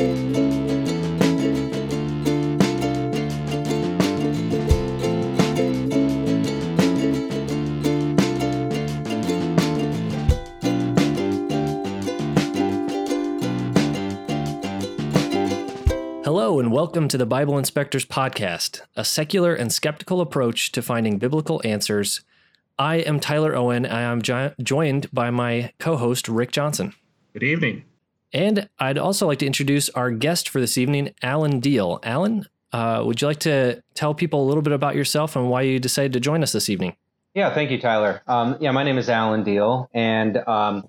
Hello, and welcome to the Bible Inspectors Podcast, a secular and skeptical approach to finding biblical answers. I am Tyler Owen. And I am jo- joined by my co host, Rick Johnson. Good evening. And I'd also like to introduce our guest for this evening, Alan Diehl. Alan, uh, would you like to tell people a little bit about yourself and why you decided to join us this evening? Yeah, thank you, Tyler. Um, yeah, my name is Alan Diehl, and um,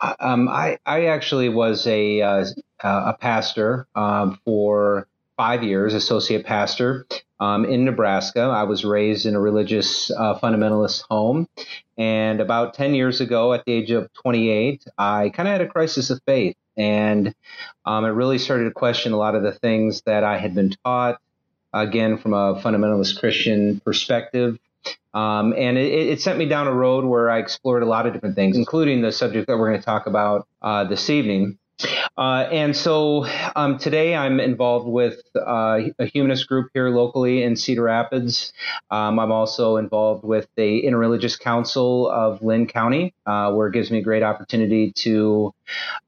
um, I, I actually was a uh, a pastor um, for five years, associate pastor um, in Nebraska. I was raised in a religious uh, fundamentalist home, and about ten years ago, at the age of 28, I kind of had a crisis of faith, and um, it really started to question a lot of the things that I had been taught. Again, from a fundamentalist Christian perspective, um, and it, it, sent me down a road where I explored a lot of different things, including the subject that we're going to talk about uh, this evening. Uh, and so um, today I'm involved with uh, a humanist group here locally in Cedar Rapids. Um, I'm also involved with the Interreligious Council of Linn County, uh, where it gives me a great opportunity to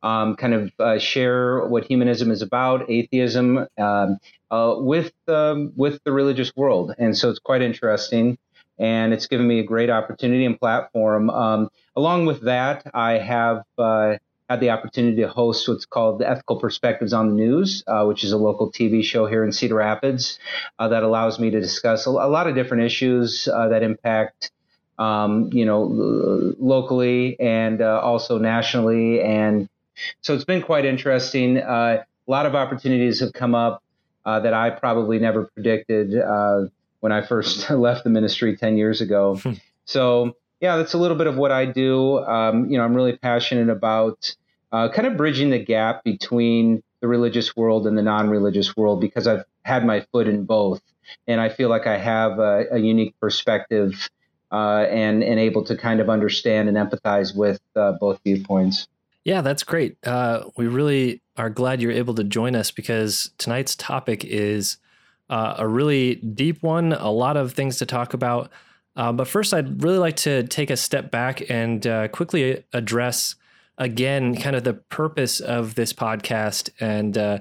um, kind of uh, share what humanism is about, atheism, um, uh, with um, with the religious world. And so it's quite interesting and it's given me a great opportunity and platform. Um, along with that, I have uh, had the opportunity to host what's called the Ethical Perspectives on the News, uh, which is a local TV show here in Cedar Rapids uh, that allows me to discuss a, a lot of different issues uh, that impact. Um, you know, locally and uh, also nationally, and so it's been quite interesting. Uh, a lot of opportunities have come up that I probably never predicted when I first left the ministry 10 years ago. Hmm. so, yeah, that's a little bit of what I do. Um, you know, I'm really passionate about uh, kind of bridging the gap between the religious world and the non religious world because I've had my foot in both. And I feel like I have a, a unique perspective uh, and, and able to kind of understand and empathize with uh, both viewpoints. Yeah, that's great. Uh, we really are glad you're able to join us because tonight's topic is uh, a really deep one, a lot of things to talk about. Uh, but first, I'd really like to take a step back and uh, quickly address again kind of the purpose of this podcast and uh,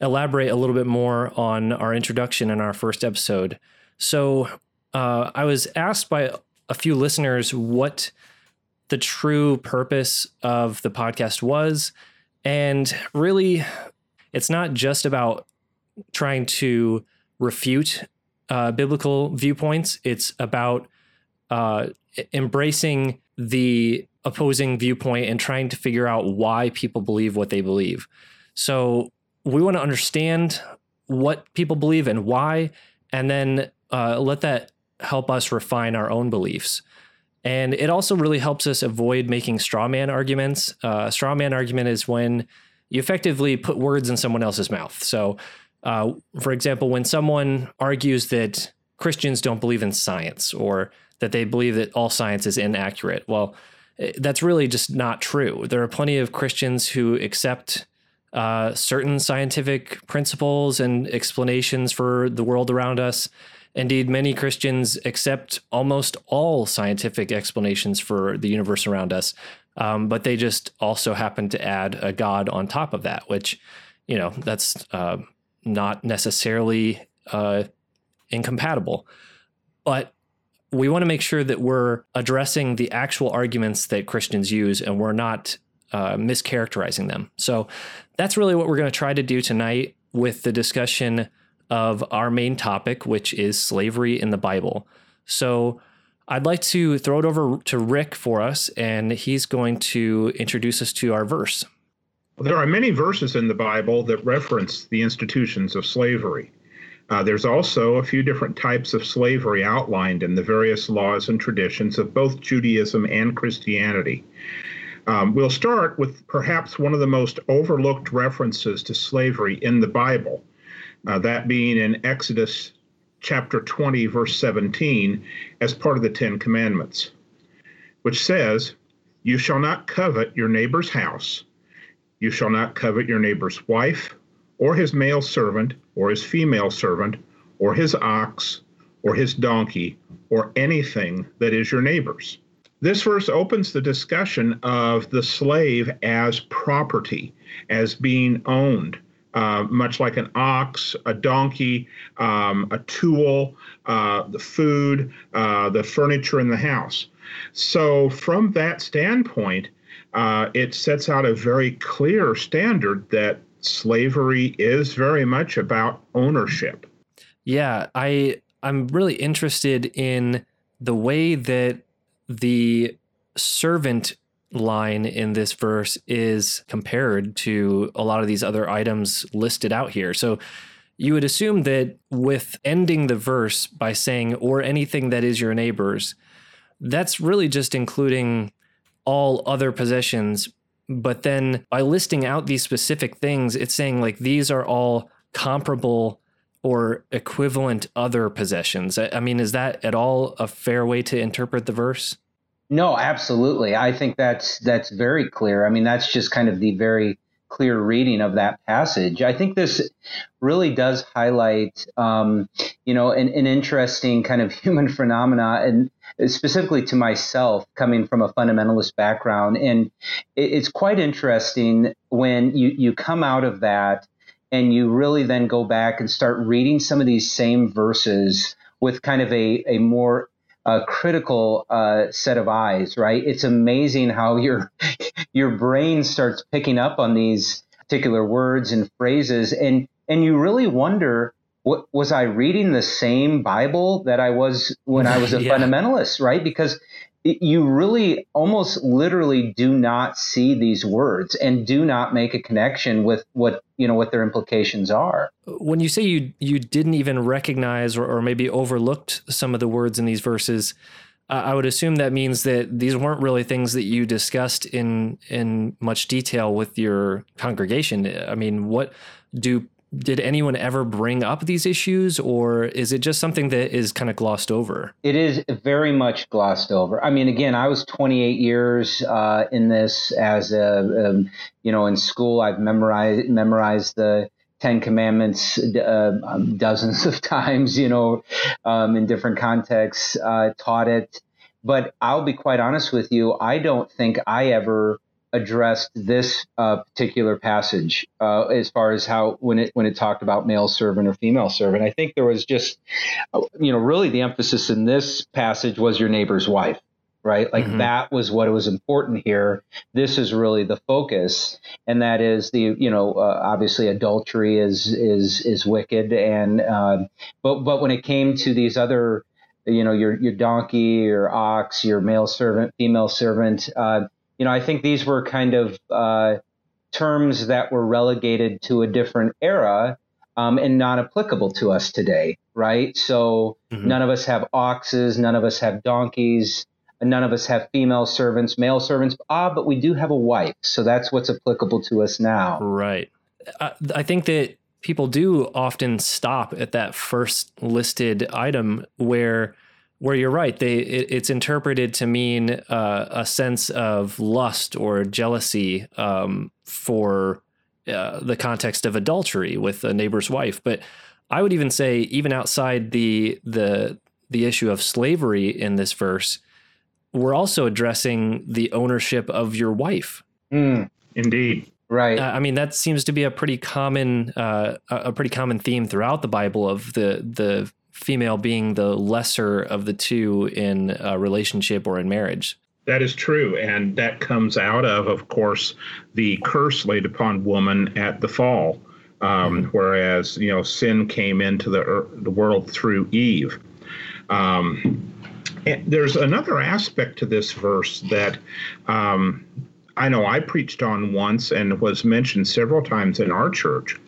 elaborate a little bit more on our introduction in our first episode. So, uh, I was asked by a few listeners what the true purpose of the podcast was. And really, it's not just about trying to refute uh, biblical viewpoints. It's about uh, embracing the opposing viewpoint and trying to figure out why people believe what they believe. So we want to understand what people believe and why, and then uh, let that help us refine our own beliefs. And it also really helps us avoid making straw man arguments. Uh, a straw man argument is when you effectively put words in someone else's mouth. So uh, for example, when someone argues that Christians don't believe in science or that they believe that all science is inaccurate, well, eh, that's really just not true. There are plenty of Christians who accept uh, certain scientific principles and explanations for the world around us. Indeed, many Christians accept almost all scientific explanations for the universe around us, um, but they just also happen to add a God on top of that, which, you know, that's uh, not necessarily uh, incompatible. But we want to make sure that we're addressing the actual arguments that Christians use and we're not uh, mischaracterizing them. So that's really what we're going to try to do tonight with the discussion of our main topic, which is slavery in the Bible. So I'd like to throw it over to Rick for us, and he's going to introduce us to our verse. There are many verses in the Bible that reference the institutions of slavery. Uh, there's also a few different types of slavery outlined in the various laws and traditions of both Judaism and Christianity. Um, we'll start with perhaps one of the most overlooked references to slavery in the Bible, uh, that being in Exodus chapter 20, verse 17, as part of the Ten Commandments, which says, You shall not covet your neighbor's house you shall not covet your neighbor's wife, or his male servant, or his female servant, or his ox, or his donkey, or anything that is your neighbor's. This verse opens the discussion of the slave as property, as being owned, uh, much like an ox, a donkey, um, a tool, uh, the food, uh, the furniture in the house. So, from that standpoint, uh, it sets out a very clear standard that slavery is very much about ownership. Yeah, I I'm really interested in the way that the servant line in this verse is compared to a lot of these other items listed out here. So you would assume that with ending the verse by saying, or anything that is your neighbor's, that's really just including all other possessions. But then by listing out these specific things, it's saying like these are all comparable or equivalent other possessions. I mean, is that at all a fair way to interpret the verse? No, absolutely. I think that's that's very clear. I mean, that's just kind of the very clear reading of that passage. I think this really does highlight, um, you know, an, an, interesting kind of human phenomena, and specifically to myself, coming from a fundamentalist background. And it, it's quite interesting when you you come out of that and you really then go back and start reading some of these same verses with kind of a, a more uh, critical uh, set of eyes, right? It's amazing how your your brain starts picking up on these particular words and phrases, and and you really wonder, what, was I reading the same Bible that I was when I was a yeah. fundamentalist, right? Because you really almost literally do not see these words and do not make a connection with what you know what their implications are when you say you you didn't even recognize or, or maybe overlooked some of the words in these verses uh, i would assume that means that these weren't really things that you discussed in in much detail with your congregation i mean what do did anyone ever bring up these issues or is it just something that is kind of glossed over? It is very much glossed over. I mean again i was 28 years uh, in this as a um, you know in school. I've memorized memorized the Ten Commandments uh, um, dozens of times, you know, um, in different contexts, uh, taught it. But I'll be quite honest with you, I don't think I ever addressed this uh, particular passage uh, as far as how when it when it talked about male servant or female servant. I think there was just uh, you know really the emphasis in this passage was your neighbor's wife, right? Like mm-hmm. that was what was important here. This is really the focus, and that is the you know uh, obviously adultery is is is wicked, and uh, but but when it came to these other you know your your donkey, your ox, your male servant, female servant. Uh, you know, I think these were kind of uh, terms that were relegated to a different era um, and not applicable to us today, right? So mm-hmm. none of us have oxes, none of us have donkeys, none of us have female servants, male servants. Ah, but we do have a wife, so that's what's applicable to us now. Right. I, I think that people do often stop at that first listed item where where you're right they it, it's interpreted to mean uh, a sense of lust or jealousy um, for uh, the context of adultery with a neighbor's wife. But i would even say even outside the the the issue of slavery in this verse we're also addressing the ownership of your wife. Mm, indeed. Right. Uh, i mean that seems to be a pretty common uh, a pretty common theme throughout the bible of the the female being the lesser of the two in a relationship or in marriage. That is true. And that comes out of, of course, the curse laid upon woman at the fall. Um, mm-hmm. Whereas, you know, sin came into the, the world through Eve. Um, there's another aspect to this verse that um, I know I preached on once and was mentioned several times in our church.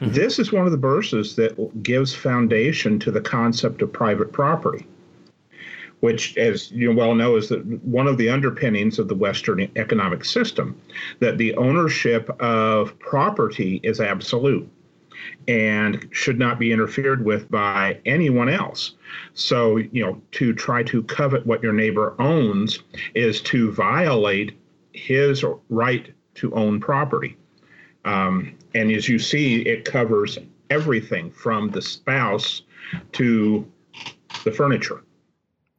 Mm-hmm. This is one of the verses that gives foundation to the concept of private property, which, as you well know, is that one of the underpinnings of the Western economic system, that the ownership of property is absolute and should not be interfered with by anyone else. So, you know, to try to covet what your neighbor owns is to violate his right to own property. Um, And as you see, it covers everything from the spouse to the furniture.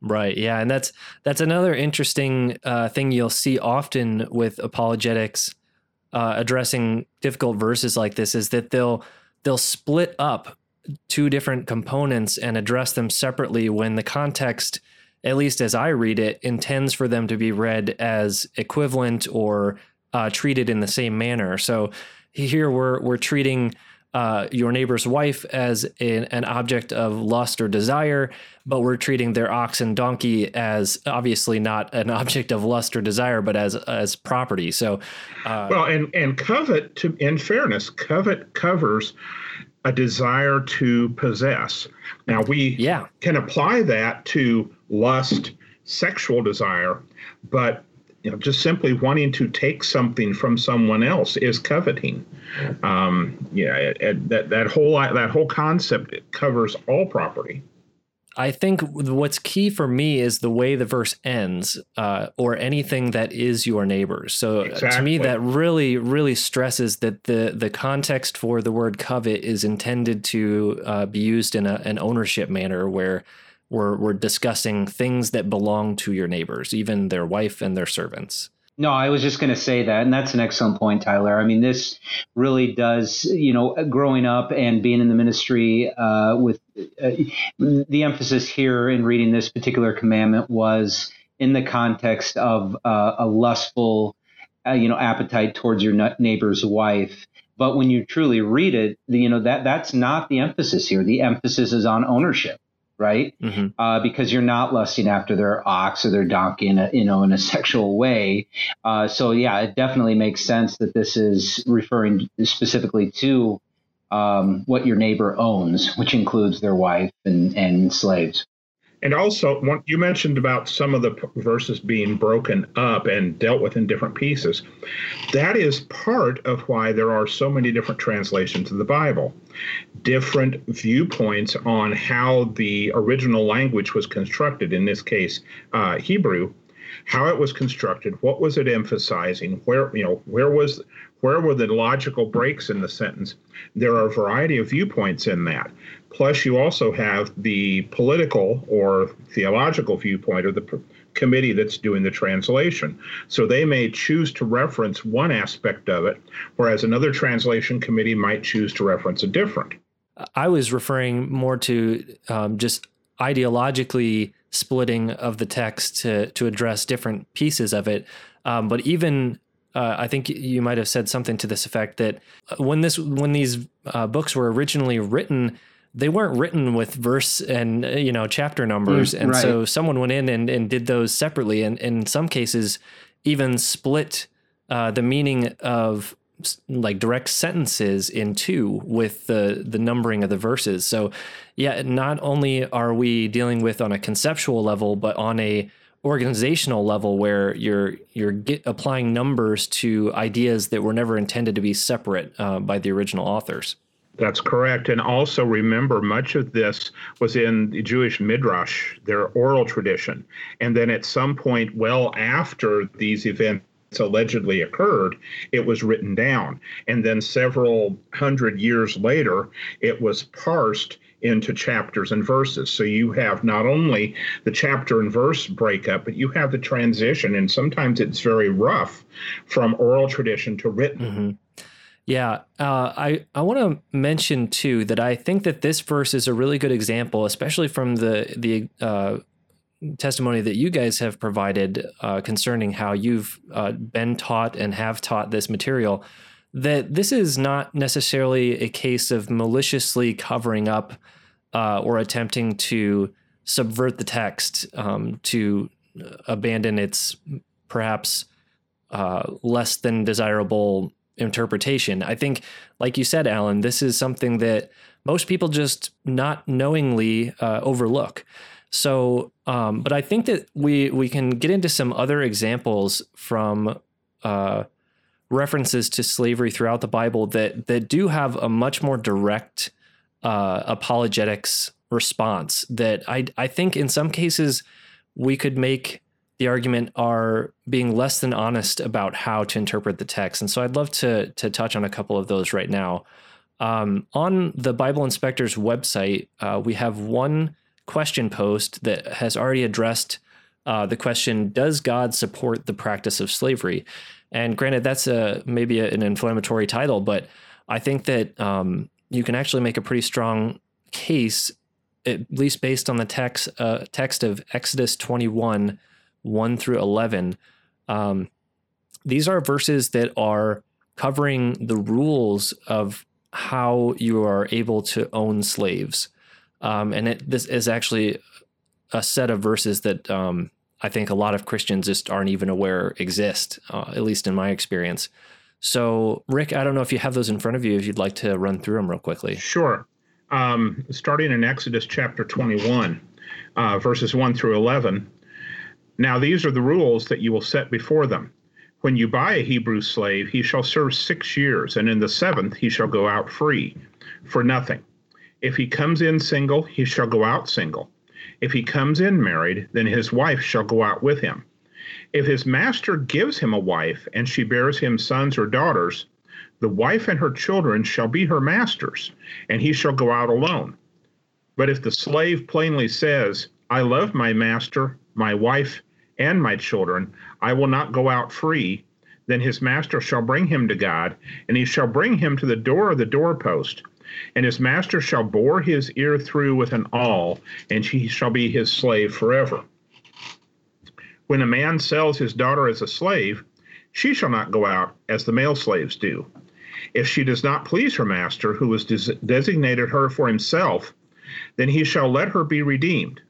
Right. Yeah, and that's that's another interesting uh, thing you'll see often with apologetics uh, addressing difficult verses like this is that they'll they'll split up two different components and address them separately when the context, at least as I read it, intends for them to be read as equivalent or uh, treated in the same manner. So here we're we're treating uh, your neighbor's wife as an, an, object of lust or desire, but we're treating their ox and donkey as obviously not an object of lust or desire, but as as property. So, uh, well, and and covet, to in fairness, covet covers a desire to possess. Now we yeah. can apply that to lust, sexual desire, but you know, just simply wanting to take something from someone else is coveting. Um, yeah, it, it, that that whole that whole concept covers all property. I think what's key for me is the way the verse ends, uh, or anything that is your neighbor's. So exactly. to me, that really, really stresses that the the context for the word covet is intended to uh, be used in a, an ownership manner, where we're, we're discussing things that belong to your neighbors, even their wife and their servants. No, I was just going to say that, and that's an excellent point, Tyler. I mean, this really does, you know, growing up and being in the ministry uh, with uh, the emphasis here in reading this particular commandment was in the context of uh, a lustful, uh, you know, appetite towards your neighbor's wife. But when you truly read it, you know that that's not the emphasis here. The emphasis is on ownership right? Mm-hmm. Uh, because you're not lusting after their ox or their donkey in a you know in a sexual way. Uh, so yeah, it definitely makes sense that this is referring specifically to um, what your neighbor owns, which includes their wife and and slaves. And also, you mentioned about some of the verses being broken up and dealt with in different pieces. That is part of why there are so many different translations of the Bible, different viewpoints on how the original language was constructed, in this case, uh, Hebrew, how it was constructed, what was it emphasizing, where, you know, where was where were the logical breaks in the sentence? There are a variety of viewpoints in that. Plus, you also have the political or theological viewpoint of the committee that's doing the translation. So they may choose to reference one aspect of it, whereas another translation committee might choose to reference a different. I was referring more to um, just ideologically splitting of the text to to address different pieces of it. Um, but even uh, I think you might have said something to this effect that when this when these uh, books were originally written, they weren't written with verse and you know chapter numbers, mm, and right. so someone went in and, and did those separately, and, and in some cases even split uh, the meaning of like direct sentences in two with the the numbering of the verses. So yeah, not only are we dealing with on a conceptual level, but on a organizational level where you're you're get, applying numbers to ideas that were never intended to be separate uh, by the original authors. That's correct. And also remember, much of this was in the Jewish Midrash, their oral tradition. And then at some point, well after these events allegedly occurred, it was written down. And then several hundred years later, it was parsed into chapters and verses. So you have not only the chapter and verse breakup, but you have the transition. And sometimes it's very rough from oral tradition to written. Mm-hmm. Yeah, uh, I I want to mention too that I think that this verse is a really good example, especially from the the uh, testimony that you guys have provided uh, concerning how you've uh, been taught and have taught this material. That this is not necessarily a case of maliciously covering up uh, or attempting to subvert the text um, to abandon its perhaps uh, less than desirable interpretation. I think, like you said, Alan, this is something that most people just not knowingly uh, overlook. So, um, but I think that we we can get into some other examples from uh, references to slavery throughout the Bible that that do have a much more direct uh, apologetics response. That I I think in some cases we could make the argument are being less than honest about how to interpret the text. And so I'd love to to touch on a couple of those right now. Um, on the Bible Inspector's website, uh, we have one question post that has already addressed uh, the question: Does God support the practice of slavery? And granted, that's a maybe a, an inflammatory title, but I think that um, you can actually make a pretty strong case, at least based on the text uh, text of Exodus 21, 1 through 11. Um, these are verses that are covering the rules of how you are able to own slaves. Um, and it, this is actually a set of verses that um, I think a lot of Christians just aren't even aware exist, uh, at least in my experience. So, Rick, I don't know if you have those in front of you, if you'd like to run through them real quickly. Sure. Um, starting in Exodus chapter 21, uh, verses 1 through 11. Now, these are the rules that you will set before them. When you buy a Hebrew slave, he shall serve six years, and in the seventh he shall go out free, for nothing. If he comes in single, he shall go out single. If he comes in married, then his wife shall go out with him. If his master gives him a wife, and she bears him sons or daughters, the wife and her children shall be her master's, and he shall go out alone. But if the slave plainly says, I love my master, my wife, and my children, I will not go out free, then his master shall bring him to God, and he shall bring him to the door of the doorpost. And his master shall bore his ear through with an awl, and he shall be his slave forever. When a man sells his daughter as a slave, she shall not go out as the male slaves do. If she does not please her master, who has des- designated her for himself, then he shall let her be redeemed.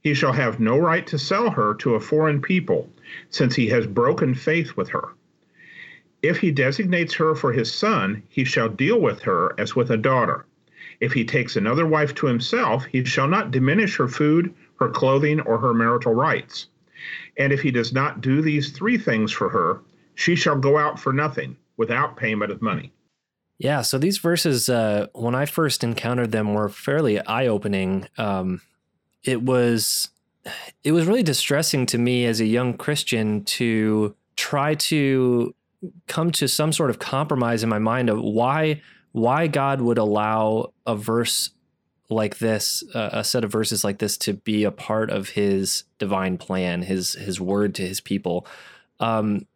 He shall have no right to sell her to a foreign people, since he has broken faith with her. If he designates her for his son, he shall deal with her as with a daughter. If he takes another wife to himself, he shall not diminish her food, her clothing, or her marital rights. And if he does not do these three things for her, she shall go out for nothing, without payment of money. Yeah, so these verses, uh, when I first encountered them, were fairly eye-opening. Um, it was, it was really distressing to me as a young Christian to try to come to some sort of compromise in my mind of why why God would allow a verse like this, uh, a set of verses like this, to be a part of His divine plan, His His word to His people. Um,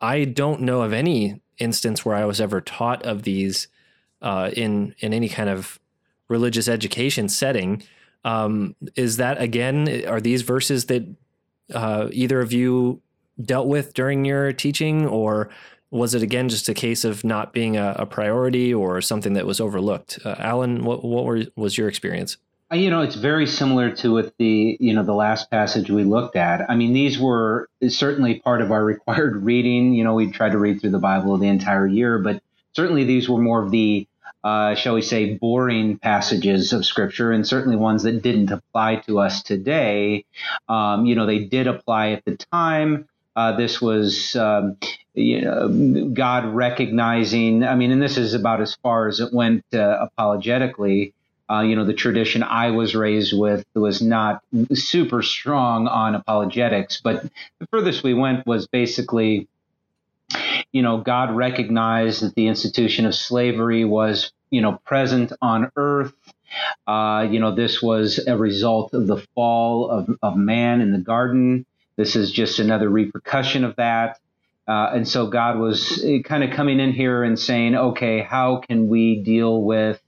I don't know of any instance where I was ever taught of these uh, in in any kind of religious education setting. Um, is that again? Are these verses that uh, either of you dealt with during your teaching, or was it again just a case of not being a, a priority or something that was overlooked? Uh, Alan, what what were, was your experience? Uh, you know, it's very similar to what the you know the last passage we looked at. I mean, these were certainly part of our required reading. You know, we tried to read through the Bible the entire year, but certainly these were more of the uh, shall we say, boring passages of Scripture, and certainly ones that didn't apply to us today. Um, you know, they did apply at the time. Uh, this was um, you know, God recognizing. I mean, and this is about as far as it went uh, apologetically. Uh, you know, the tradition I was raised with was not super strong on apologetics, but the furthest we went was basically, you know, God recognized that the institution of slavery was, you know, present on earth. Uh, you know, this was a result of the fall of, of man in the garden. This is just another repercussion of that. Uh, and so God was uh, kind of coming in here and saying, okay, how can we deal with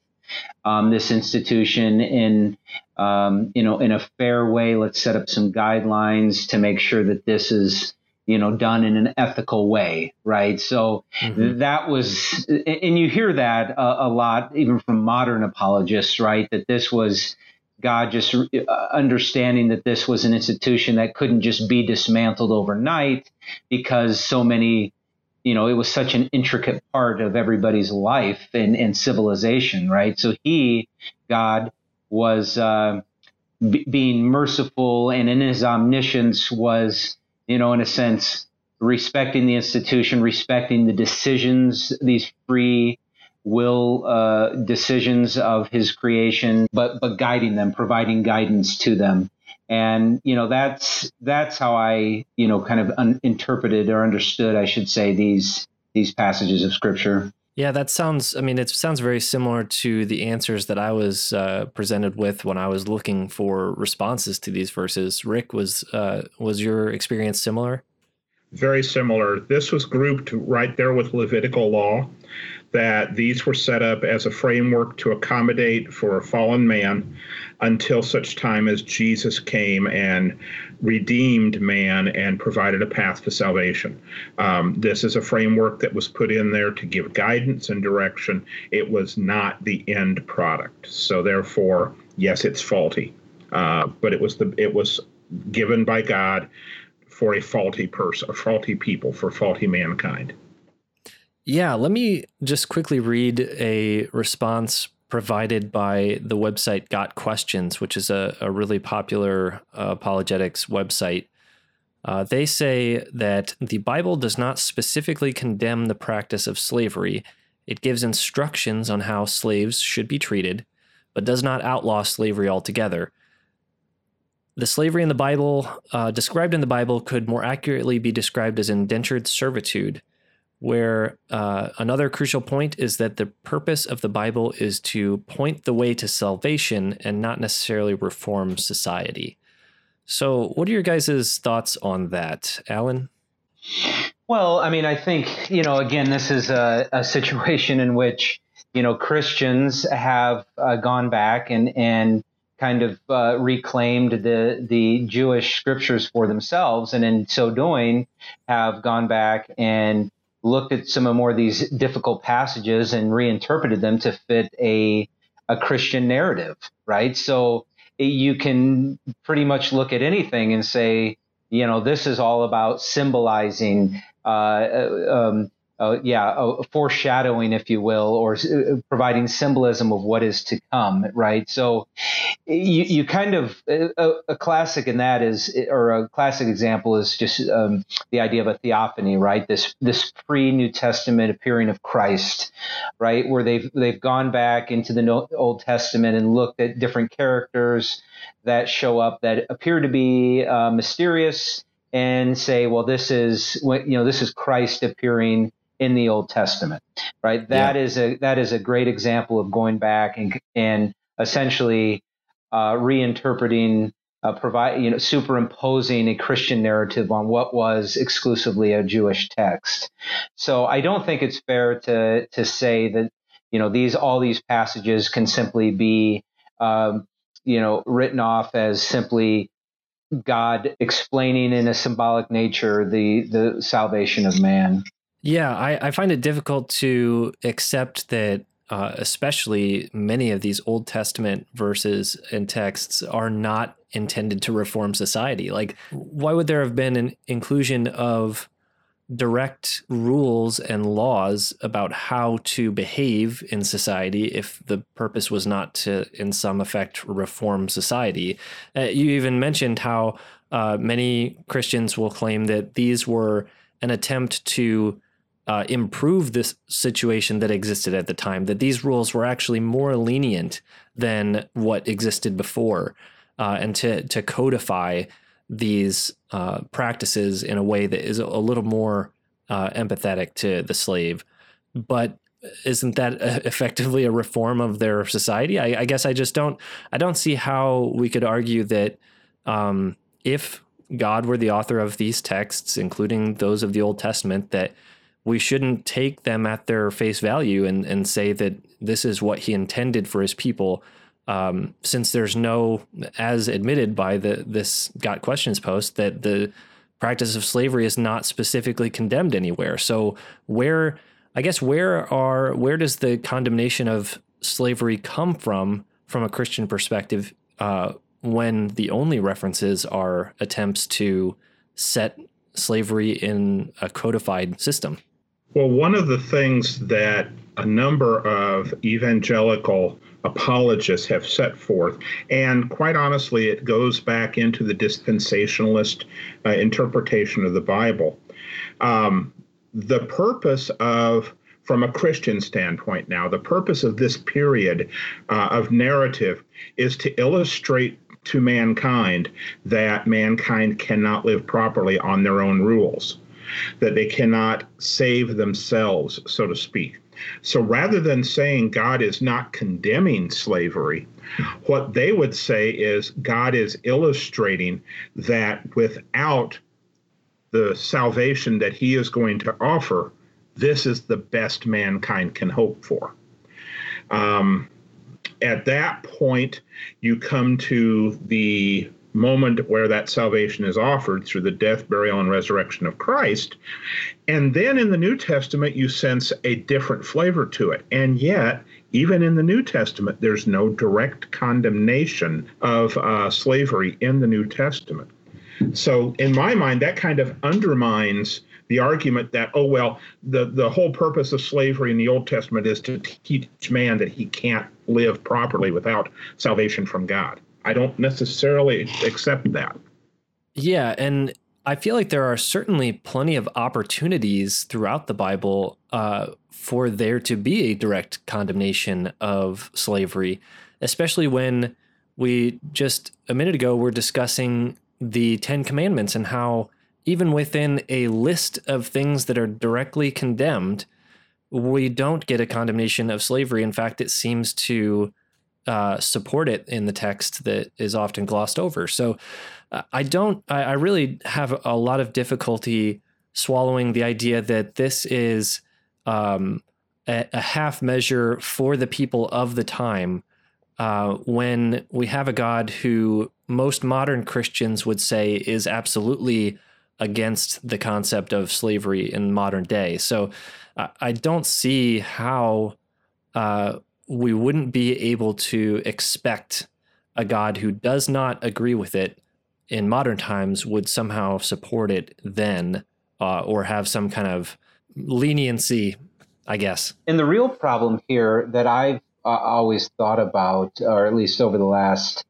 um, this institution in um, you know in a fair way. Let's set up some guidelines to make sure that this is you know done in an ethical way, right? So mm-hmm. that was, and you hear that a, a, lot even from modern apologists, right? That this was. God just uh, understanding that this was an institution that couldn't just be dismantled overnight because so many you know, it was such an intricate part of everybody's life and, and civilization, right? So he, God, was uh, b- being merciful and in his omniscience was, you know, in a sense, respecting the institution, respecting the decisions, these free will uh, decisions of his creation, but but guiding them, providing guidance to them. and you know that's that's how I you know kind of un- interpreted or understood, I should say, these these passages of scripture. Yeah, that sounds. I mean, it sounds very similar to the answers that I was uh, presented with when I was looking for responses to these verses. Rick, was uh, was your experience similar? Very similar. This was grouped right there with Levitical law. That these were set up as a framework to accommodate for a fallen man until such time as Jesus came and redeemed man and provided a path to salvation. Um, this is a framework that was put in there to give guidance and direction. It was not the end product. So therefore, yes, it's faulty, uh, but it was the it was given by God for a faulty person, a faulty people, for faulty mankind. Yeah, let me just quickly read a response provided by the website Got Questions, which is a, a really popular uh, apologetics website. Uh, they say that the Bible does not specifically condemn the practice of slavery. It gives instructions on how slaves should be treated, but does not outlaw slavery altogether. The slavery in the Bible, uh, described in the Bible, could more accurately be described as indentured servitude where uh, another crucial point is that the purpose of the Bible is to point the way to salvation and not necessarily reform society. So, what are your guys' thoughts on that, Alan? Well, I mean, I think, you know, again, this is a, a situation in which, you know, Christians have uh, gone back and, and kind of uh, reclaimed the, the Jewish scriptures for themselves. And in so doing, have gone back and looked at some of more of these difficult passages and reinterpreted them to fit a a Christian narrative, right? So you can pretty much look at anything and say, you know, this is all about symbolizing uh, uh um, uh, yeah, a foreshadowing, if you will, or uh, providing symbolism of what is to come, right? So you, you kind of, a, a, classic in that is, or a classic example is just um, the idea of a theophany, right? This, this pre New Testament appearing of Christ, right? Where they've, they've gone back into the Old Testament and looked at different characters that show up that appear to be uh, mysterious and say, well, this is, you know, this is Christ appearing in the Old Testament, right? That yeah. is a that is a great example of going back and and essentially uh, reinterpreting, uh, provide you know, superimposing a Christian narrative on what was exclusively a Jewish text. So I don't think it's fair to to say that you know these all these passages can simply be um, you know written off as simply God explaining in a symbolic nature the the salvation of man. Yeah, I, I find it difficult to accept that, uh, especially many of these Old Testament verses and texts are not intended to reform society. Like, why would there have been an inclusion of direct rules and laws about how to behave in society if the purpose was not to, in some effect, reform society? Uh, you even mentioned how uh, many Christians will claim that these were an attempt to uh, improve this situation that existed at the time, that these rules were actually more lenient than what existed before, uh, and to, to codify these uh, practices in a way that is a little more uh, empathetic to the slave. But isn't that effectively a reform of their society? I, I guess I just don't. I don't see how we could argue that um, if God were the author of these texts, including those of the Old Testament, that we shouldn't take them at their face value and, and say that this is what he intended for his people. Um, since there's no, as admitted by the this got questions post, that the practice of slavery is not specifically condemned anywhere. So where, I guess, where are where does the condemnation of slavery come from from a Christian perspective? Uh, when the only references are attempts to set slavery in a codified system. Well, one of the things that a number of evangelical apologists have set forth, and quite honestly, it goes back into the dispensationalist uh, interpretation of the Bible. Um, the purpose of from a Christian standpoint now, the purpose of this period uh, of narrative is to illustrate to mankind that mankind cannot live properly on their own rules, that they cannot save themselves, so to speak. So rather than saying God is not condemning slavery, what they would say is God is illustrating that without the salvation that he is going to offer, this is the best mankind can hope for. Um, at that point, you come to the moment where that salvation is offered through the death, burial, and resurrection of Christ. And then in the New Testament, you sense a different flavor to it. And yet, even in the New Testament, there's no direct condemnation of uh, slavery in the New Testament. So, in my mind, that kind of undermines the argument that, oh, well, the, the whole purpose of slavery in the Old Testament is to teach man that he can't live properly without salvation from God. I don't necessarily accept that. Yeah. And I feel like there are certainly plenty of opportunities throughout the Bible uh, for there to be a direct condemnation of slavery, especially when we just a minute ago were discussing the Ten Commandments and how even within a list of things that are directly condemned, we don't get a condemnation of slavery. In fact, it seems to uh, support it in the text that is often glossed over. So uh, I don't, I, I, really have a lot of difficulty swallowing the idea that this is um, a, a, half measure for the people of the time uh, when we have a God who most modern Christians would say is absolutely against the concept of slavery in modern day. So I don't see how uh, we wouldn't be able to expect a God who does not agree with it in modern times would somehow support it then uh, or have some kind of leniency, I guess. And the real problem here that I've uh, always thought about, or at least over the last,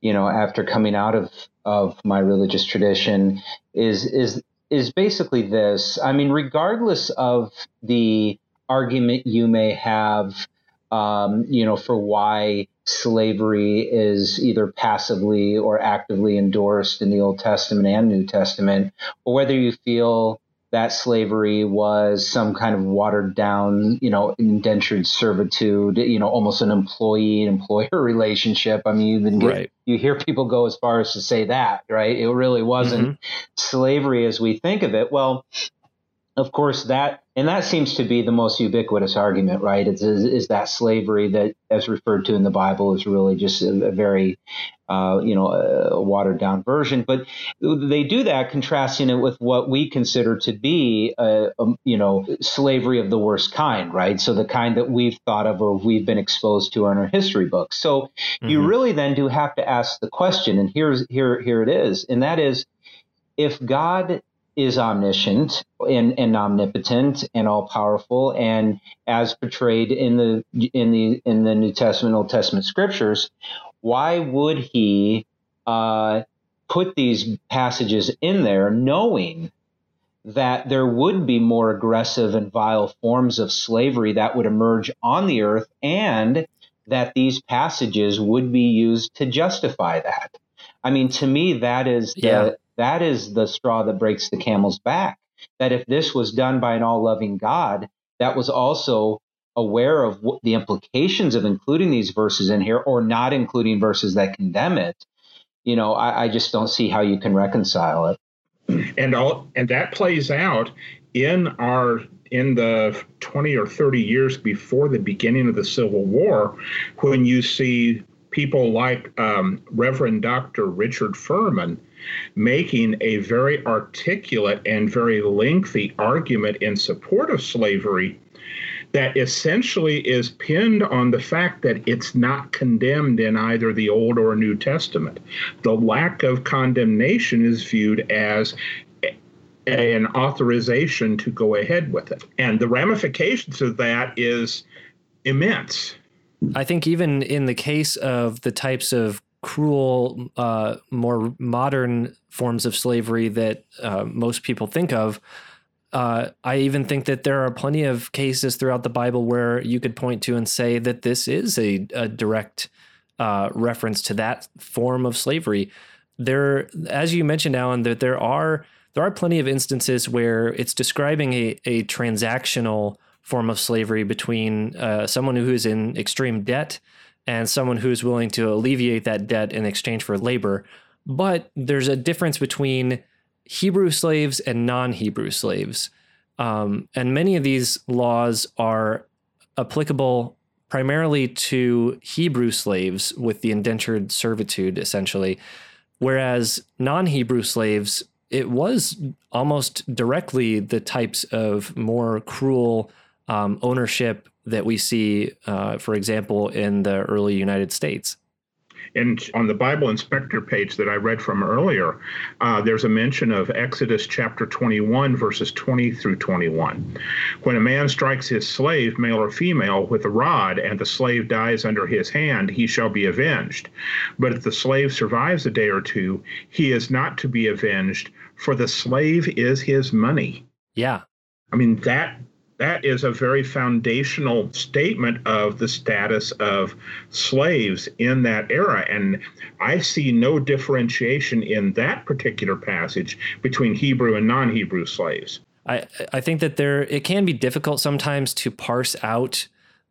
you know, after coming out of of my religious tradition, is is is basically this. I mean, regardless of the argument you may have, um, you know, for why slavery is either passively or actively endorsed in the Old Testament and New Testament, or whether you feel that slavery was some kind of watered down, you know, indentured servitude, you know, almost an employee employer relationship. I mean, you even get, right. you hear people go as far as to say that, right? It really wasn't mm-hmm. slavery as we think of it. Well, of course, that and that seems to be the most ubiquitous argument, right? Is, is, is that slavery that, as referred to in the Bible, is really just a, a very, uh, you know, a watered down version. But they do that, contrasting it with what we consider to be, a, a, you know, slavery of the worst kind, right? So the kind that we've thought of or we've been exposed to in our history books. So mm-hmm. you really then do have to ask the question, and here's here here it is, and that is, if God is omniscient and, and omnipotent and all powerful and as portrayed in the in the in the New Testament Old Testament scriptures why would he uh, put these passages in there knowing that there would be more aggressive and vile forms of slavery that would emerge on the earth and that these passages would be used to justify that I mean, to me, that is the, yeah. That is the straw that breaks the camel's back. That if this was done by an all loving God that was also aware of the implications of including these verses in here or not including verses that condemn it, you know, I, I just don't see how you can reconcile it. And all and that plays out in our in the 20 or 30 years before the beginning of the Civil War, when you see people like um, Reverend Dr. Richard Furman making a very articulate and very lengthy argument in support of slavery that essentially is pinned on the fact that it's not condemned in either the Old or New Testament. The lack of condemnation is viewed as an authorization to go ahead with it. And the ramifications of that is immense. I think even in the case of the types of cruel, uh, more modern forms of slavery that uh, most people think of. Uh, I even think that there are plenty of cases throughout the Bible where you could point to and say that this is a, a direct uh, reference to that form of slavery. There, as you mentioned, Alan, that there are there are plenty of instances where it's describing a, a transactional form of slavery between uh, someone who is in extreme debt and someone who is willing to alleviate that debt in exchange for labor. But there's a difference between Hebrew slaves and non Hebrew slaves. Um, and many of these laws are applicable primarily to Hebrew slaves with the indentured servitude, essentially. Whereas non Hebrew slaves, it was almost directly the types of more cruel um, ownership that we see, uh, for example, in the early United States. And on the Bible Inspector page that I read from earlier, uh, there's a mention of Exodus chapter 21, verses 20 through 21. When a man strikes his slave, male or female, with a rod, and the slave dies under his hand, he shall be avenged. But if the slave survives a day or two, he is not to be avenged, for the slave is his money. Yeah. I mean, that that is a very foundational statement of the status of slaves in that era. And I see no differentiation in that particular passage between Hebrew and non Hebrew slaves. I, I think that there it can be difficult sometimes to parse out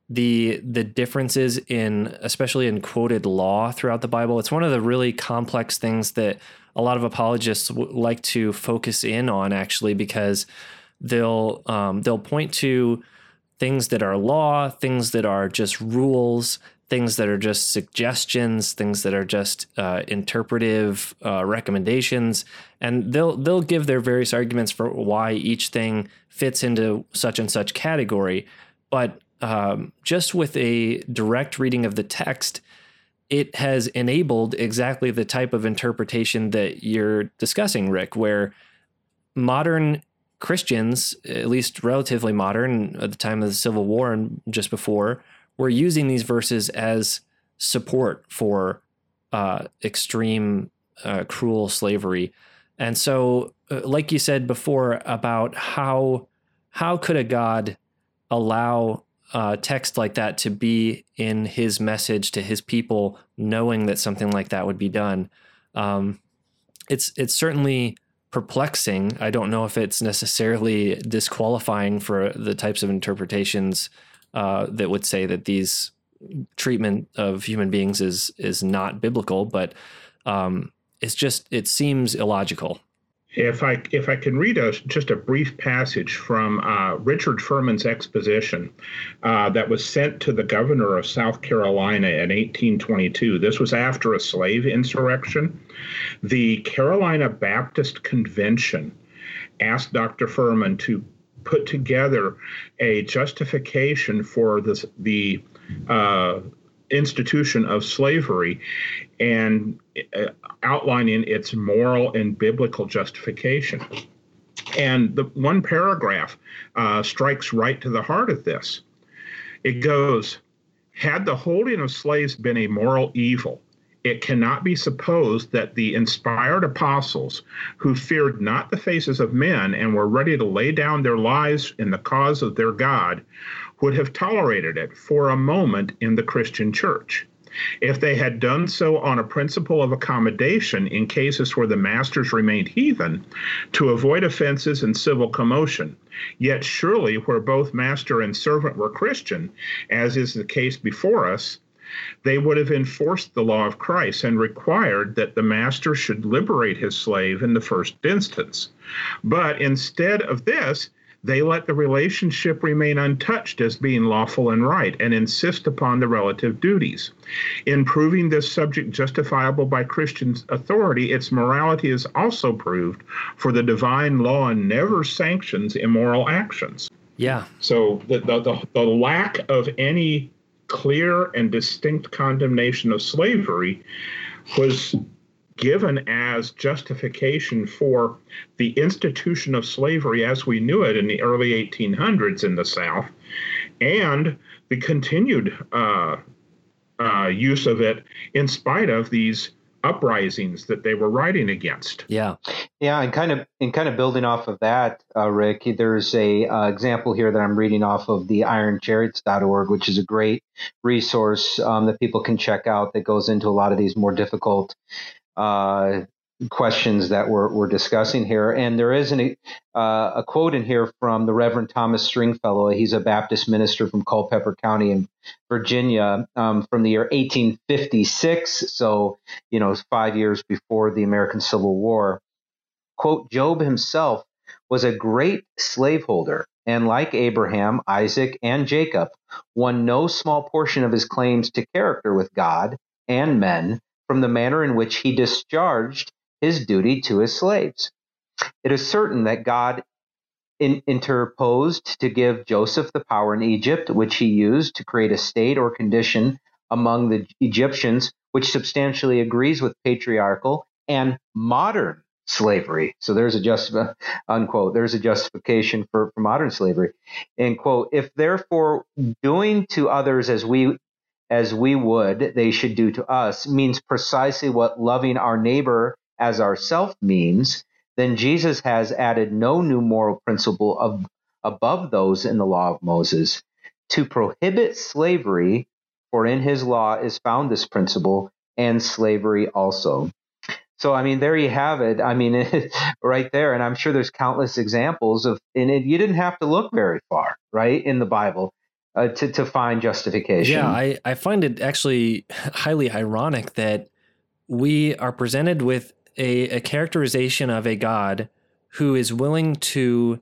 the the differences in especially in quoted law throughout the Bible. It's one of the really complex things that a lot of apologists like to focus in on actually because they'll um, they'll point to things that are law, things that are just rules, things that are just suggestions, things that are just uh, interpretive uh, recommendations, and they'll they'll give their various arguments for why each thing fits into such and such category. But um, just with a direct reading of the text, it has enabled exactly the type of interpretation that you're discussing, Rick, where modern Christians, at least relatively modern at the time of the Civil War and just before, were using these verses as support for uh, extreme, uh, cruel slavery. And so, uh, like you said before about how how could a God allow uh, text like that to be in His message to His people, knowing that something like that would be done? Um, it's it's certainly perplexing. I don't know if it's necessarily disqualifying for the types of interpretations uh, that would say that these treatment of human beings is is not biblical, but um, it's just it seems illogical. If I if I can read a, just a brief passage from uh, Richard Furman's exposition uh, that was sent to the governor of South Carolina in 1822. This was after a slave insurrection. The Carolina Baptist Convention asked Dr. Furman to put together a justification for this, the uh, institution of slavery and uh, outlining its moral and biblical justification. And the one paragraph uh, strikes right to the heart of this. It goes, had the holding of slaves been a moral evil, it cannot be supposed that the inspired apostles, who feared not the faces of men and were ready to lay down their lives in the cause of their God, would have tolerated it for a moment in the Christian church. If they had done so on a principle of accommodation in cases where the masters remained heathen, to avoid offenses and civil commotion, yet surely where both master and servant were Christian, as is the case before us, they would have enforced the law of Christ and required that the master should liberate his slave in the first instance. But instead of this, they let the relationship remain untouched as being lawful and right and insist upon the relative duties. In proving this subject justifiable by Christian authority, its morality is also proved, for the divine law never sanctions immoral actions. Yeah. So the, the, the, the lack of any clear and distinct condemnation of slavery was given as justification for the institution of slavery as we knew it in the early 1800s in the South and the continued uh, uh, use of it in spite of these uprisings that they were writing against. Yeah, yeah, and kind of and kind of building off of that, uh, Rick. There's a uh, example here that I'm reading off of the IronChariots.org, which is a great resource um, that people can check out that goes into a lot of these more difficult uh, questions that we're, we're discussing here. And there is an, uh, a quote in here from the Reverend Thomas Stringfellow. He's a Baptist minister from Culpeper County in Virginia um, from the year 1856. So, you know, five years before the American Civil War. Quote, Job himself was a great slaveholder. And like Abraham, Isaac, and Jacob, won no small portion of his claims to character with God and men from the manner in which he discharged his duty to his slaves. It is certain that God in, interposed to give Joseph the power in Egypt, which he used to create a state or condition among the Egyptians, which substantially agrees with patriarchal and modern slavery. So there's a just unquote. There's a justification for, for modern slavery. And quote, if therefore doing to others as we as we would they should do to us means precisely what loving our neighbor as ourself means, then Jesus has added no new moral principle of, above those in the law of Moses. To prohibit slavery, for in his law is found this principle, and slavery also. So, I mean, there you have it. I mean, right there. And I'm sure there's countless examples of, and it, you didn't have to look very far, right, in the Bible uh, to, to find justification. Yeah, I, I find it actually highly ironic that we are presented with a, a characterization of a God who is willing to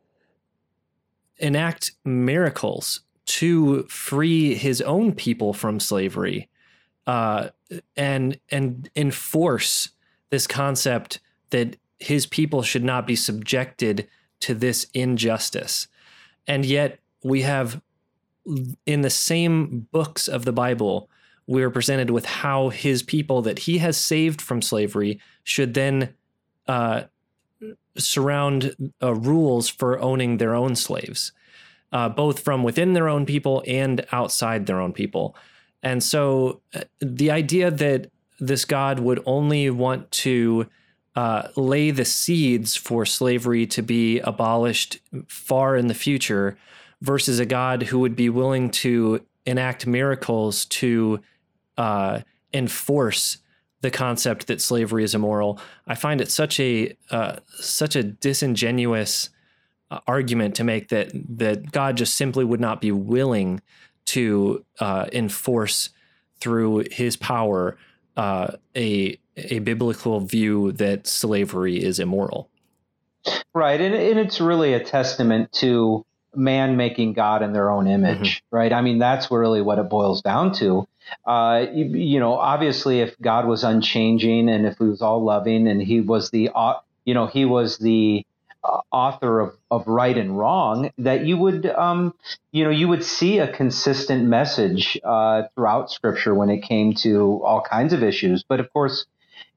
enact miracles to free his own people from slavery uh, and and enforce this concept that his people should not be subjected to this injustice and yet we have in the same books of the bible we are presented with how his people that he has saved from slavery should then uh, surround uh, rules for owning their own slaves, uh, both from within their own people and outside their own people. And so uh, the idea that this God would only want to uh, lay the seeds for slavery to be abolished far in the future versus a God who would be willing to enact miracles to uh, enforce the concept that slavery is immoral. I find it such a uh, such a disingenuous uh, argument to make that that God just simply would not be willing to uh, enforce through His power uh, a a biblical view that slavery is immoral. Right, and, and it's really a testament to man making God in their own image, mm-hmm. right? I mean, that's really what it boils down to. Uh, you, you, know, obviously, if God was unchanging and if He was all loving and He was the, uh, you know, He was the uh, author of, of right and wrong, that you would, um, you know, you would see a consistent message uh, throughout Scripture when it came to all kinds of issues. But of course,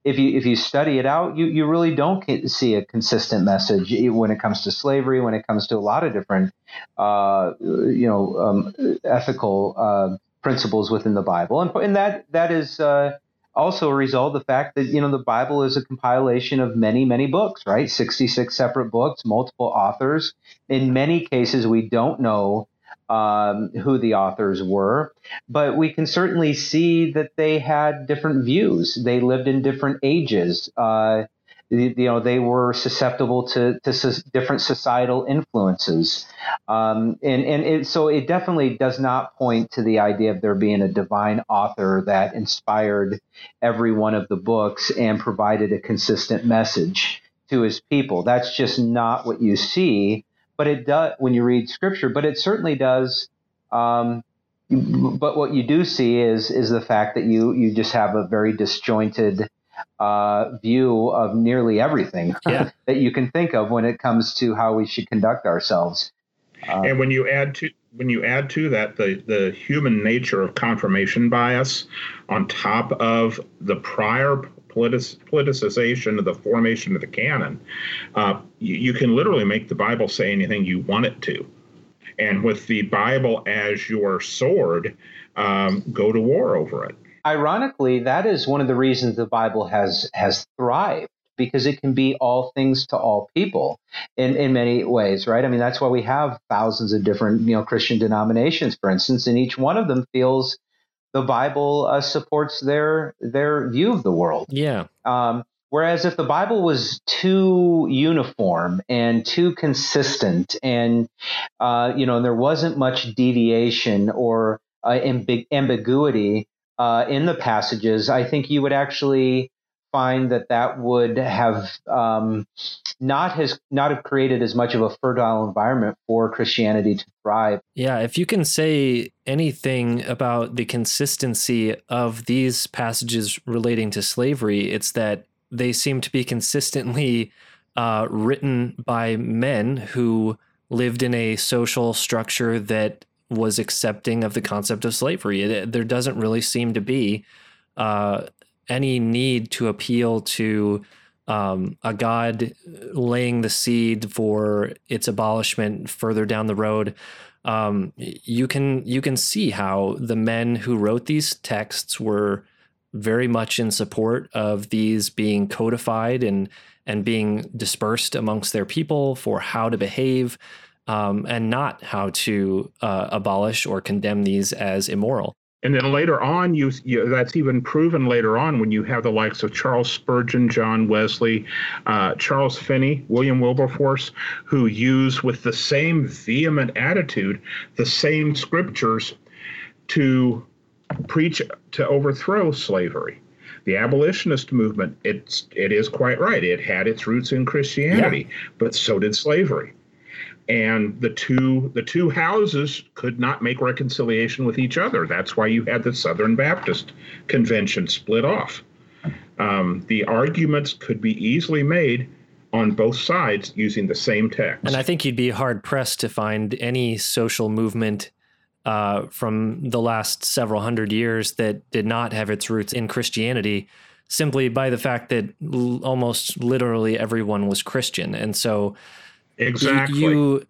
if you if you study it out, you you really don't see a consistent message when it comes to slavery, when it comes to a lot of different, uh, you know, um, ethical uh, principles within the Bible, and and that that is. Uh, also a result of the fact that you know the bible is a compilation of many many books right 66 separate books multiple authors in many cases we don't know um, who the authors were, but we can certainly see that they had different views. They lived in different ages. Uh, you know, they were susceptible to, to different societal influences. Um, and and it, so it definitely does not point to the idea of there being a divine author that inspired every one of the books and provided a consistent message to his people. That's just not what you see but it does when you read scripture. But it certainly does. Um, but what you do see is is the fact that you you just have a very disjointed uh, view of nearly everything yeah. that you can think of when it comes to how we should conduct ourselves. Uh, and when you add to when you add to that the the human nature of confirmation bias on top of the prior politic, politicization of the formation of the canon, uh, you, you can literally make the Bible say anything you want it to. And with the Bible as your sword, um, go to war over it. ironically, that is one of the reasons the Bible has has thrived because it can be all things to all people in, in many ways, right? I mean, that's why we have thousands of different, you know, Christian denominations, for instance, and each one of them feels the Bible uh, supports their their view of the world. Yeah. Um, whereas if the Bible was too uniform and too consistent, and uh, you know, there wasn't much deviation or uh, ambig- ambiguity uh, in the passages, I think you would actually find that that would have um, not has not have created as much of a fertile environment for Christianity to thrive. Yeah, if you can say anything about the consistency of these passages relating to slavery, it's that they seem to be consistently uh, written by men who lived in a social structure that was accepting of the concept of slavery. There doesn't really seem to be uh, any need to appeal to um, a God laying the seed for its abolishment further down the road. Um, you can you can see how the men who wrote these texts were very much in support of these being codified and and being dispersed amongst their people for how to behave um, and not how to uh, abolish or condemn these as immoral. And then later on, you, you, that's even proven later on when you have the likes of Charles Spurgeon, John Wesley, uh, Charles Finney, William Wilberforce, who use with the same vehement attitude the same scriptures to preach to overthrow slavery. The abolitionist movement, it's it is quite right. It had its roots in Christianity, yeah. but so did slavery and the two the two houses could not make reconciliation with each other. That's why you had the Southern Baptist Convention split off. Um, the arguments could be easily made on both sides using the same text. And I think you'd be hard pressed to find any social movement uh, from the last several hundred years that did not have its roots in Christianity simply by the fact that l- almost literally everyone was Christian. And so Exactly. You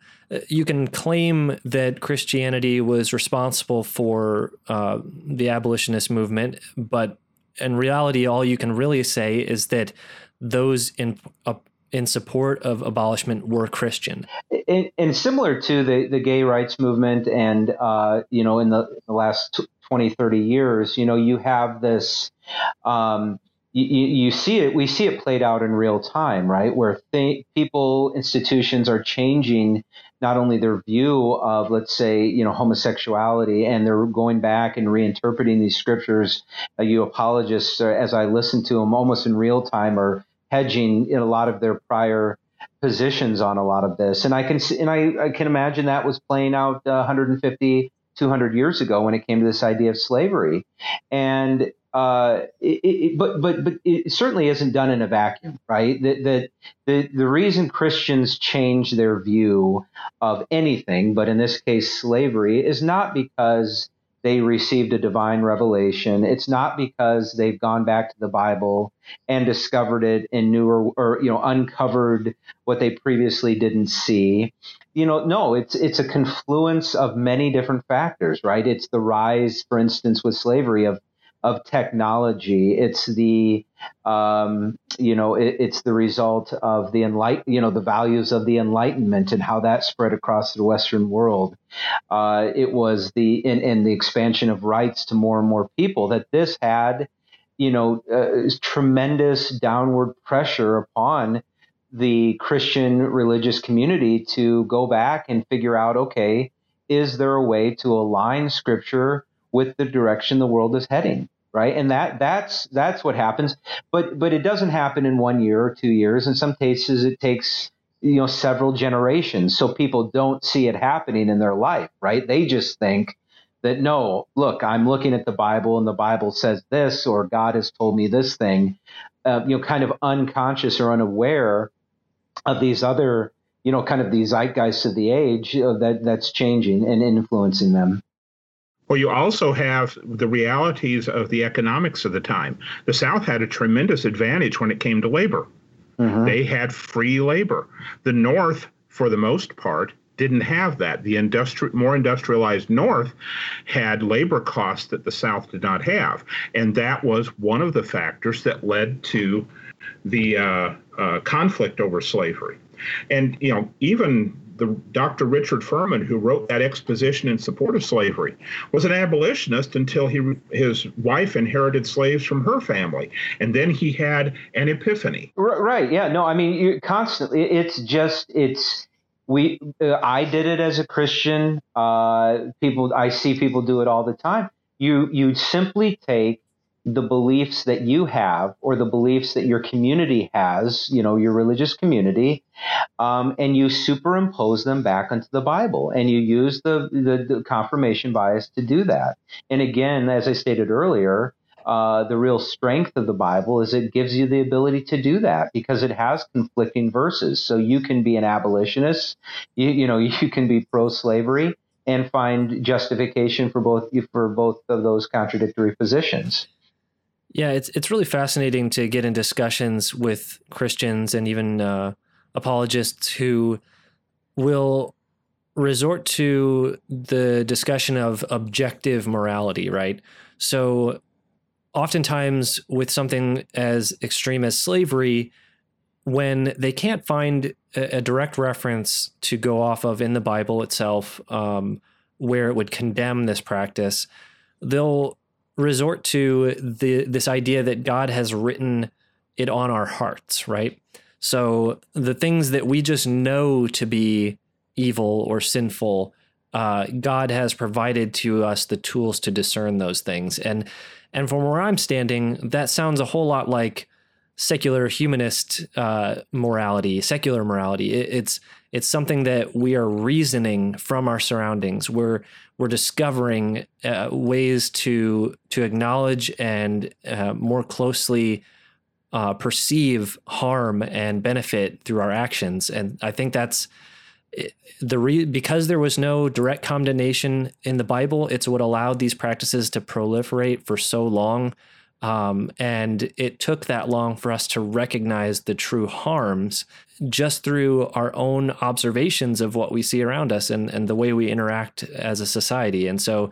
you can claim that Christianity was responsible for uh, the abolitionist movement, but in reality, all you can really say is that those in uh, in support of abolishment were Christian. And, and similar to the, the gay rights movement, and uh, you know, in the, the last 20, 30 years, you know, you have this. Um, you, you see it, we see it played out in real time, right? Where th- people, institutions are changing not only their view of, let's say, you know, homosexuality, and they're going back and reinterpreting these scriptures. Uh, you apologists, uh, as I listen to them almost in real time, are hedging in a lot of their prior positions on a lot of this. And I can and I, I can imagine that was playing out uh, 150, 200 years ago when it came to this idea of slavery. And uh, it, but but but it certainly isn't done in a vacuum, right? That the, the the reason Christians change their view of anything, but in this case slavery, is not because they received a divine revelation. It's not because they've gone back to the Bible and discovered it in newer or you know uncovered what they previously didn't see. You know, no, it's it's a confluence of many different factors, right? It's the rise, for instance, with slavery of of technology. It's the um, you know it, it's the result of the enlight you know the values of the Enlightenment and how that spread across the Western world. Uh, it was the in, in the expansion of rights to more and more people that this had you know uh, tremendous downward pressure upon the Christian religious community to go back and figure out okay is there a way to align scripture with the direction the world is heading right? And that that's that's what happens. But but it doesn't happen in one year or two years. In some cases it takes you know several generations. So people don't see it happening in their life right? They just think that no look i'm looking at the bible and the bible says this or god has told me this thing. Uh, you know kind of unconscious or unaware of these other you know kind of these zeitgeists of the age uh, that that's changing and influencing them well, you also have the realities of the economics of the time. The South had a tremendous advantage when it came to labor. Mm-hmm. They had free labor. The North, for the most part, didn't have that. The industri- more industrialized North had labor costs that the South did not have, and that was one of the factors that led to the uh, uh, conflict over slavery. And you know, even the Dr. Richard Furman, who wrote that exposition in support of slavery, was an abolitionist until he his wife inherited slaves from her family, and then he had an epiphany. Right? Yeah. No. I mean, you constantly. It's just it's we uh, I did it as a Christian. Uh, people I see people do it all the time. You you simply take the beliefs that you have or the beliefs that your community has, you know, your religious community, um, and you superimpose them back onto the Bible, and you use the, the, the confirmation bias to do that. And again, as I stated earlier, uh, the real strength of the Bible is it gives you the ability to do that because it has conflicting verses. So you can be an abolitionist, you, you know, you can be pro-slavery and find justification for both for both of those contradictory positions. Yeah, it's it's really fascinating to get in discussions with Christians and even uh, apologists who will resort to the discussion of objective morality, right? So oftentimes with something as extreme as slavery, when they can't find a, a direct reference to go off of in the Bible itself, um, where it would condemn this practice, they'll resort to the this idea that God has written it on our hearts, right? So the things that we just know to be evil or sinful, uh, God has provided to us the tools to discern those things, and and from where I'm standing, that sounds a whole lot like secular humanist uh, morality, secular morality. It, it's it's something that we are reasoning from our surroundings. We're we're discovering uh, ways to to acknowledge and uh, more closely uh, perceive harm and benefit through our actions. And I think that's the re- because there was no direct condemnation in the Bible, it's what allowed these practices to proliferate for so long. Um, and it took that long for us to recognize the true harms just through our own observations of what we see around us and, and the way we interact as a society. And so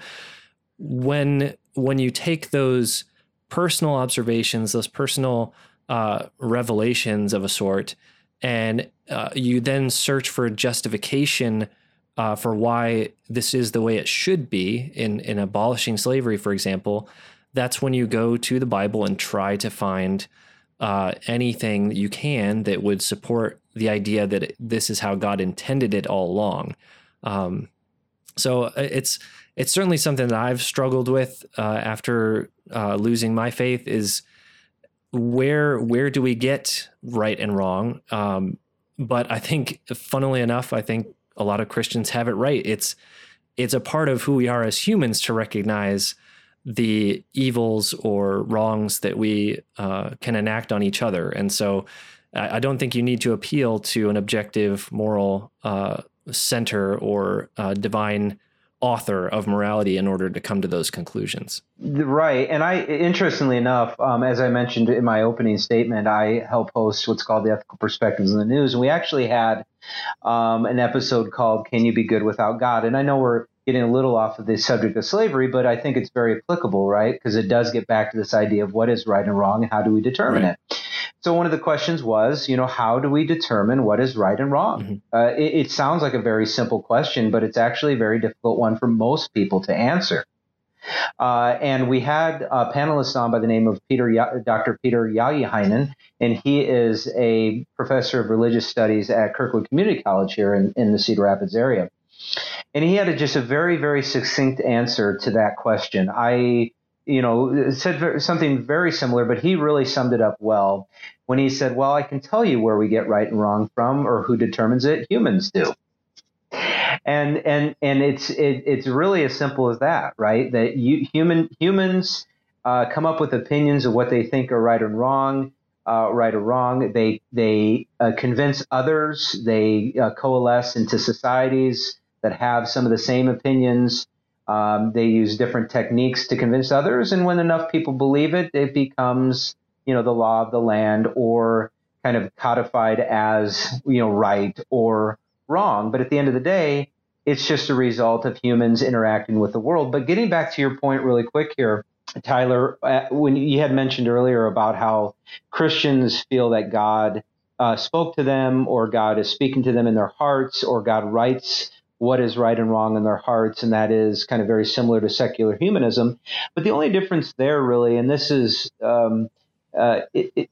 when when you take those personal observations, those personal uh, revelations of a sort, and uh, you then search for justification uh, for why this is the way it should be in in abolishing slavery, for example. That's when you go to the Bible and try to find uh, anything you can that would support the idea that this is how God intended it all along. Um, so uh, it's it's certainly something that I've struggled with uh, after uh, losing my faith. Is where where do we get right and wrong? Um, but I think, funnily enough, I think a lot of Christians have it right. It's it's a part of who we are as humans to recognize the evils or wrongs that we uh, can enact on each other, and so I, don't think you need to appeal to an objective moral uh, center or uh, divine author of morality in order to come to those conclusions. Right. And I, interestingly enough, um, as I mentioned in my opening statement, I help host what's called the Ethical Perspectives in the News. And we actually had um, an episode called Can You Be Good Without God? And I know we're getting a little off of the subject of slavery, but I think it's very applicable, right? Because it does get back to this idea of what is right and wrong and how do we determine right. it. So one of the questions was, you know, how do we determine what is right and wrong? Mm-hmm. Uh, it, it, sounds like a very simple question, but it's actually a very difficult one for most people to answer. Uh, and we had a panelist on by the name of Peter, Dr. Peter Yayihainen, and he is a professor of religious studies at Kirkwood Community College here in, in the Cedar Rapids area. And he had a, just a very, very succinct answer to that question. I you know, said something very similar, but he really summed it up well when he said, Well, I can tell you where we get right and wrong from or who determines it. Humans do. And and and it's it, it's really as simple as that, right? That you human humans uh, come up with opinions of what they think are right and wrong, uh, right or wrong. They they uh, convince others. They uh, coalesce into societies that have some of the same opinions. Um, they use different techniques to convince others, and when enough people believe it, it becomes you know the law of the land or kind of codified as you know right or wrong. But at the end of the day, it's just a result of humans interacting with the world. But getting back to your point really quick here, Tyler, uh, when you had mentioned earlier about how Christians feel that God uh, spoke to them, or God is speaking to them in their hearts, or God writes what is right and wrong in their hearts, and that is kind of very similar to secular humanism. But the only difference there, really, and this is um, uh,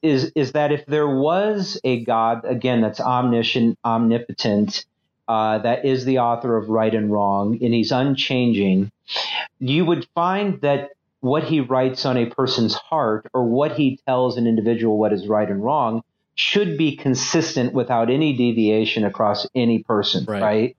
is is that if there was a God again that's omniscient, omnipotent, uh, that is the author of right and wrong, and he's unchanging, you would find that what he writes on a person's heart or what he tells an individual what is right and wrong should be consistent without any deviation across any person, right? right?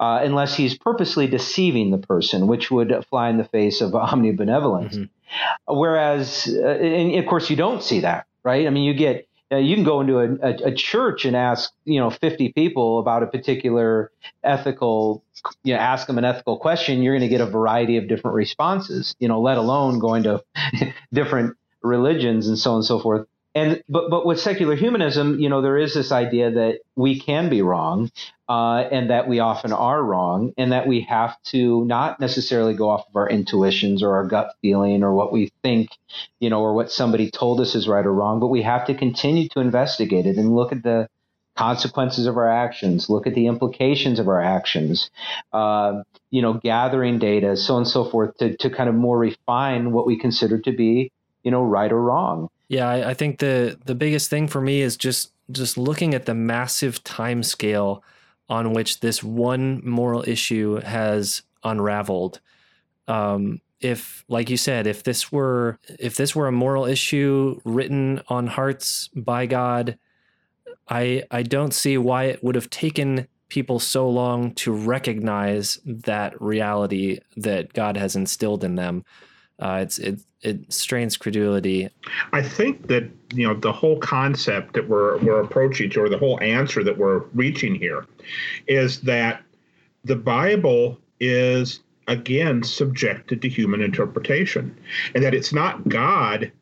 Uh, unless he's purposely deceiving the person, which would fly in the face of omnibenevolence. Mm-hmm. Whereas, uh, and of course, you don't see that, right? I mean, you get uh, you can go into a, a, a, church and ask you know 50 people about a particular ethical you know ask them an ethical question you're going to get a variety of different responses you know let alone going to different religions and so on and so forth and but but with secular humanism, you know, there is this idea that we can be wrong, uh, and that we often are wrong, and that we have to not necessarily go off of our intuitions or our gut feeling or what we think, you know, or what somebody told us is right or wrong, but we have to continue to investigate it and look at the consequences of our actions, look at the implications of our actions, uh, you know, gathering data, so on and so forth, to to kind of more refine what we consider to be, you know, right or wrong. Yeah, I, I think the the biggest thing for me is just just looking at the massive time scale on which this one moral issue has unraveled. Um, if, like you said, if this were if this were a moral issue written on hearts by God, I I don't see why it would have taken people so long to recognize that reality that God has instilled in them. Uh, it's it it strains credulity. I think that you know the whole concept that we're we're approaching to, or the whole answer that we're reaching here, is that the Bible is again subjected to human interpretation, and that it's not God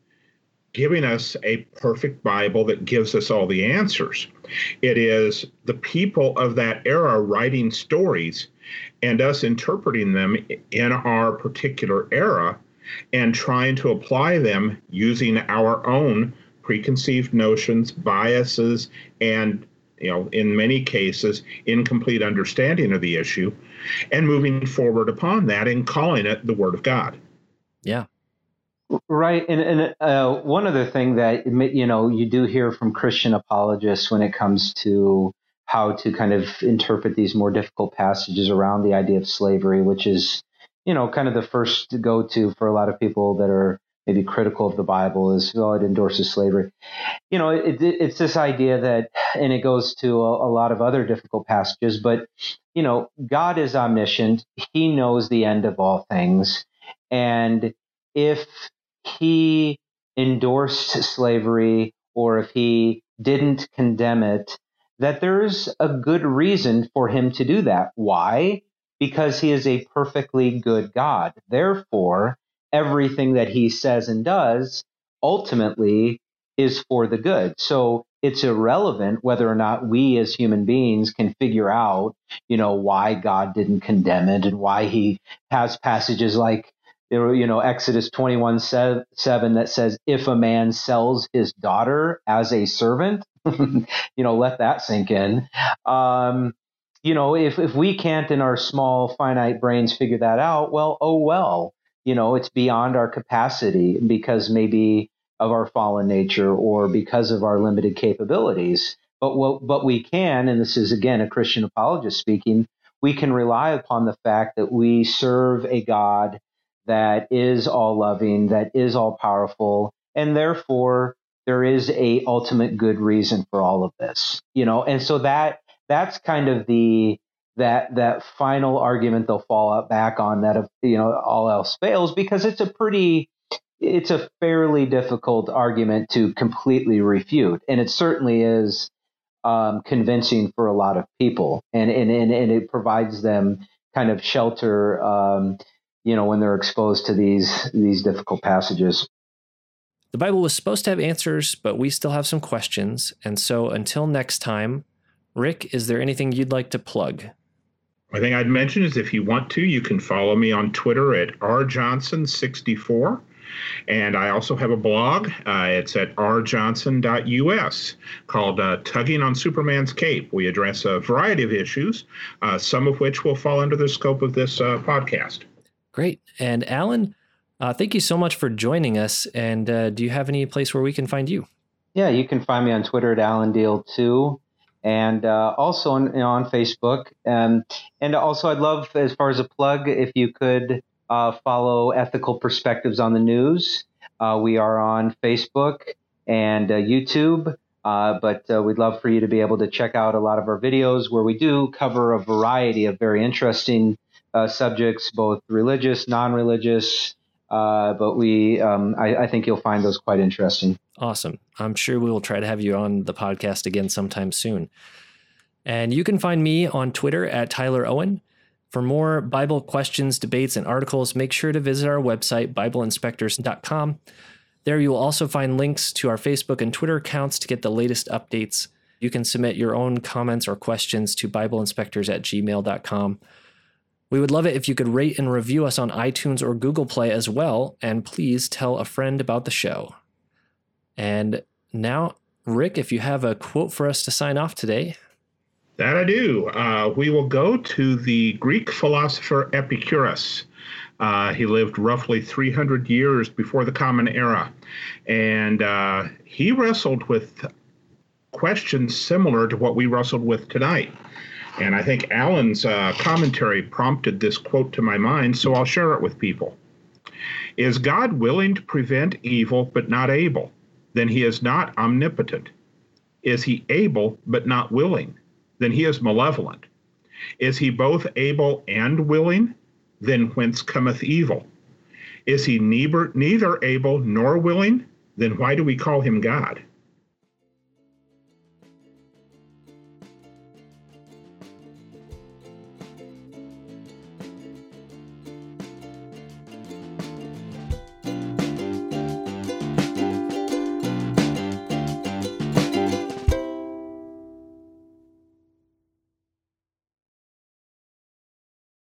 giving us a perfect Bible that gives us all the answers. It is the people of that era writing stories and us interpreting them in our particular era and trying to apply them using our own preconceived notions, biases, and you know, in many cases, incomplete understanding of the issue, and moving forward upon that and calling it the Word of God. Yeah. Right, and and uh, one other thing that you know you do hear from Christian apologists when it comes to how to kind of interpret these more difficult passages around the idea of slavery, which is you know, kind of the first go to for a lot of people that are maybe critical of the Bible is, well, it endorses slavery. You know, it, it, it's this idea that, and it goes to a, a, lot of other difficult passages, but, you know, God is omniscient. He knows the end of all things. And if he endorsed slavery or if he didn't condemn it, that there's a good reason for him to do that. Why? Because he is a perfectly good God. Therefore, everything that he says and does ultimately is for the good. So it's irrelevant whether or not we as human beings can figure out, you know, why God didn't condemn it and why he has passages like, you know, Exodus 21 7 that says, if a man sells his daughter as a servant, you know, let that sink in. Um, you know, if, if we can't in our small finite brains figure that out, well, oh well, you know, it's beyond our capacity because maybe of our fallen nature or because of our limited capabilities. But what, but we can, and this is again a Christian apologist speaking, we can rely upon the fact that we serve a God that is all loving, that is all powerful, and therefore there is a ultimate good reason for all of this. You know, and so that that's kind of the that that final argument they'll fall back on that if you know all else fails because it's a pretty it's a fairly difficult argument to completely refute and it certainly is um, convincing for a lot of people and, and and and it provides them kind of shelter um, you know when they're exposed to these these difficult passages. The bible was supposed to have answers but we still have some questions and so until next time Rick, is there anything you'd like to plug? I think I'd mention is if you want to, you can follow me on Twitter at rjohnson64. And I also have a blog. Uh, it's at rjohnson.us called uh, Tugging on Superman's Cape. We address a variety of issues, uh, some of which will fall under the scope of this uh, podcast. Great. And Alan, uh, thank you so much for joining us. And uh, do you have any place where we can find you? Yeah, you can find me on Twitter at Alan Diehl 2 and uh, also on, you know, on Facebook. Um, and also, I'd love, as far as a plug, if you could uh, follow Ethical Perspectives on the News. Uh, we are on Facebook and uh, YouTube. Uh, but uh, we'd love for you to be able to check out a lot of our videos where we do cover a variety of very interesting subjects, both religious, non religious. But we, um, I, I think you'll find those quite interesting. Awesome. I'm sure we will try to have you on the podcast again sometime soon. And you can find me on Twitter at Tyler Owen. For more Bible questions, debates, and articles, make sure to visit our website, BibleInspectors.com. There you will also find links to our Facebook and Twitter accounts to get the latest updates. You can submit your own comments or questions to BibleInspectors at gmail.com. We would love it if you could rate and review us on iTunes or Google Play as well, and please tell a friend about the show. And now, Rick, if you have a quote for us to sign off today. That I do. Uh, we will go to the Greek philosopher Epicurus. Uh, he lived roughly 300 years before the Common Era. And uh, he wrestled with questions similar to what we wrestled with tonight. And I think Alan's uh, commentary prompted this quote to my mind, so I'll share it with people. Is God willing to prevent evil but not able? Then he is not omnipotent. Is he able but not willing? then he is malevolent. Is he both able and willing? Then whence cometh evil? Is he neither, neither able nor willing? Then why do we call him God?